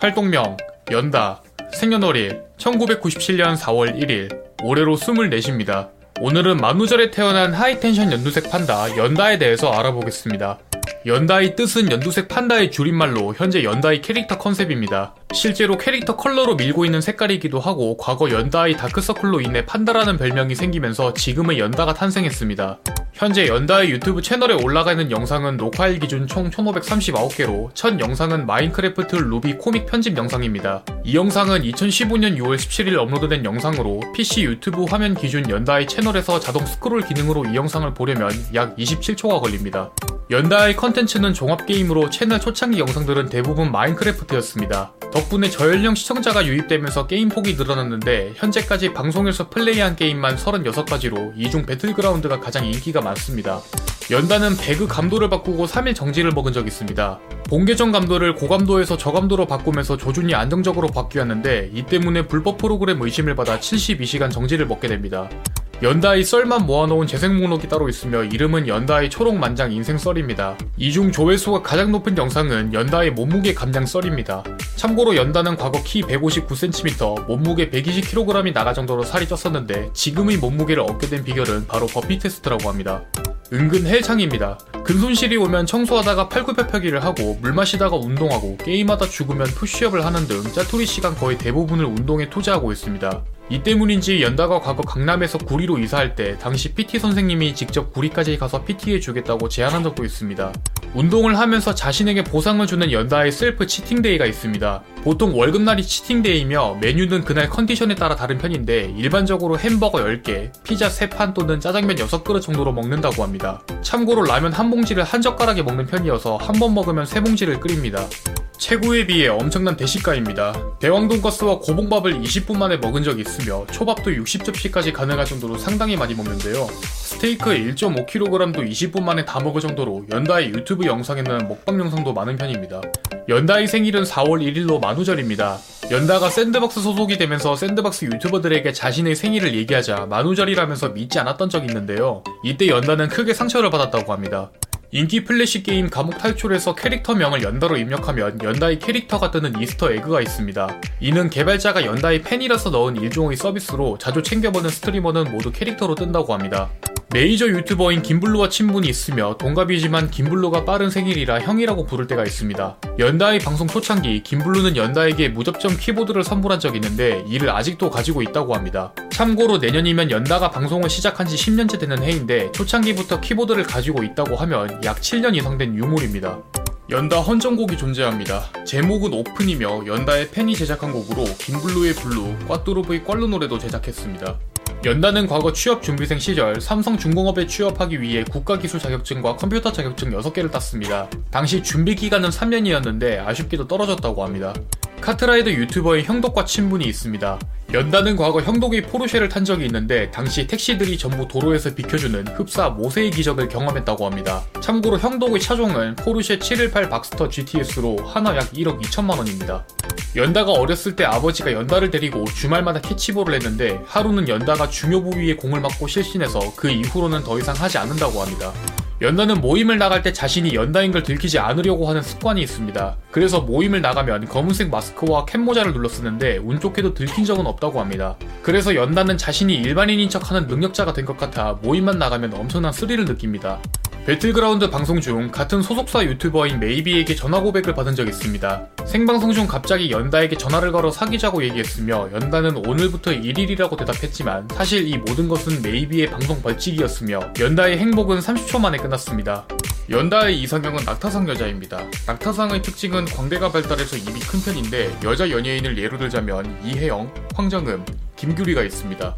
활동명 연다 생년월일 1997년 4월 1일 올해로 24입니다. 오늘은 만우절에 태어난 high tension 연두색 판다 연다에 대해서 알아보겠습니다. 연다의 뜻은 연두색 판다의 줄임말로 현재 연다의 캐릭터 컨셉입니다. 실제로 캐릭터 컬러로 밀고 있는 색깔이기도 하고 과거 연다의 다크서클로 인해 판다라는 별명이 생기면서 지금의 연다가 탄생했습니다. 현재 연다의 유튜브 채널에 올라가 있는 영상은 녹화일 기준 총 1539개로 첫 영상은 마인크래프트 루비 코믹 편집 영상입니다. 이 영상은 2015년 6월 17일 업로드된 영상으로 PC 유튜브 화면 기준 연다의 채널에서 자동 스크롤 기능으로 이 영상을 보려면 약 27초가 걸립니다. 연다의 컨텐츠는 종합게임으로 채널 초창기 영상들은 대부분 마인크래프트였습니다. 덕분에 저연령 시청자가 유입되면서 게임 폭이 늘어났는데 현재까지 방송에서 플레이한 게임만 36가지로 이중 배틀그라운드가 가장 인기가 많습니다. 연다는 배그 감도를 바꾸고 3일 정지를 먹은 적이 있습니다. 본계정 감도를 고감도에서 저감도로 바꾸면서 조준이 안정적으로 바뀌었는데 이 때문에 불법 프로그램 의심을 받아 72시간 정지를 먹게 됩니다. 연다의 썰만 모아놓은 재생 목록이 따로 있으며 이름은 연다의 초록만장 인생 썰입니다. 이 중 조회수가 가장 높은 영상은 연다의 몸무게 감량 썰입니다. 참고로 연다는 과거 키 159cm, 몸무게 120kg이 나갈 정도로 살이 쪘었는데 지금의 몸무게를 얻게 된 비결은 바로 버피 테스트라고 합니다. 은근 헬창입니다. 근손실이 오면 청소하다가 팔굽혀펴기를 하고 물 마시다가 운동하고 게임하다 죽으면 푸시업을 하는 등 짜투리 시간 거의 대부분을 운동에 투자하고 있습니다. 이 때문인지 연다가 과거 강남에서 구리로 이사할 때 당시 PT 선생님이 직접 구리까지 가서 PT해 주겠다고 제안한 적도 있습니다. 운동을 하면서 자신에게 보상을 주는 연다의 셀프 치팅데이가 있습니다. 보통 월급날이 치팅데이며 메뉴는 그날 컨디션에 따라 다른 편인데 일반적으로 햄버거 10개, 피자 3판 또는 짜장면 6그릇 정도로 먹는다고 합니다. 참고로 라면 한 봉지를 한 젓가락에 먹는 편이어서 한 번 먹으면 세 봉지를 끓입니다. 최고에 비해 엄청난 대식가입니다. 대왕 돈가스와 고봉밥을 20분 만에 먹은 적이 있 으며 초밥도 60접시까지 가능할 정도로 상당히 많이 먹는데요. 스테이크 1.5kg도 20분 만에 다 먹을 정도로 연다의 유튜브 영상에는 먹방 영상도 많은 편입니다. 연다의 생일은 4월 1일로 만우절입니다. 연다가 샌드박스 소속이 되면서 샌드박스 유튜버들에게 자신의 생일을 얘기하자 만우절이라면서 믿지 않았던 적이 있는데요. 이때 연다는 크게 상처를 받았다고 합니다. 인기 플래시 게임 감옥 탈출에서 캐릭터명을 연다로 입력하면 연다의 캐릭터가 뜨는 Easter egg가 있습니다. 이는 개발자가 연다의 팬이라서 넣은 일종의 서비스로 자주 챙겨보는 streamer는 모두 캐릭터로 뜬다고 합니다. 메이저 유튜버인 김블루와 친분이 있으며 동갑이지만 김블루가 빠른 생일이라 형이라고 부를 때가 있습니다. 연다의 방송 초창기 김블루는 연다에게 무접점 키보드를 선물한 적이 있는데 이를 아직도 가지고 있다고 합니다. 참고로 내년이면 연다가 방송을 시작한 지 10년째 되는 해인데 초창기부터 키보드를 가지고 있다고 하면 약 7년 이상 된 유물입니다. 연다 헌정곡이 존재합니다. 제목은 오픈이며 연다의 팬이 제작한 곡으로 김블루의 블루, 꽈뚜루브의 껄루 노래도 제작했습니다. 연다는 과거 취업 준비생 시절 삼성중공업에 취업하기 위해 국가기술 자격증과 컴퓨터 자격증 6개를 땄습니다. 당시 준비 기간은 3년이었는데 아쉽게도 떨어졌다고 합니다. 카트라이더 유튜버의 형덕과 친분이 있습니다. 연다는 과거 형덕의 포르쉐를 탄 적이 있는데 당시 택시들이 전부 도로에서 비켜주는 흡사 모세의 기적을 경험했다고 합니다. 참고로 형덕의 차종은 포르쉐 718 박스터 GTS로 한화 약 1억 2천만 원입니다. 연다가 어렸을 때 아버지가 연다를 데리고 주말마다 캐치볼을 했는데 하루는 연다가 중요 부위에 공을 맞고 실신해서 그 이후로는 더 이상 하지 않는다고 합니다. 연다는 모임을 나갈 때 자신이 연다인 걸 들키지 않으려고 하는 습관이 있습니다. 그래서 모임을 나가면 검은색 마스크와 캡모자를 눌러썼는데 운 좋게도 들킨 적은 없다고 합니다. 그래서 연다는 자신이 일반인인 척하는 능력자가 된 것 같아 모임만 나가면 엄청난 스릴을 느낍니다. 배틀그라운드 방송 중 같은 소속사 유튜버인 메이비에게 전화 고백을 받은 적이 있습니다. 생방송 중 갑자기 연다에게 전화를 걸어 사귀자고 얘기했으며 연다는 오늘부터 1일이라고 대답했지만 사실 이 모든 것은 메이비의 방송 벌칙이었으며 연다의 행복은 30초 만에 끝났습니다. 연다의 이상형은 낙타상 여자입니다. 낙타상의 특징은 광대가 발달해서 입이 큰 편인데 여자 연예인을 예로 들자면 이혜영, 황정음, 김규리가 있습니다.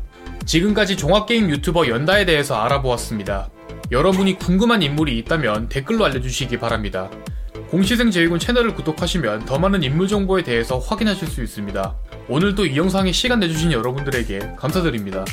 지금까지 종합게임 유튜버 연다에 대해서 알아보았습니다. 여러분이 궁금한 인물이 있다면 댓글로 알려주시기 바랍니다. 공시생 제이군 채널을 구독하시면 더 많은 인물 정보에 대해서 확인하실 수 있습니다. 오늘도 이 영상에 시간 내주신 여러분들에게 감사드립니다.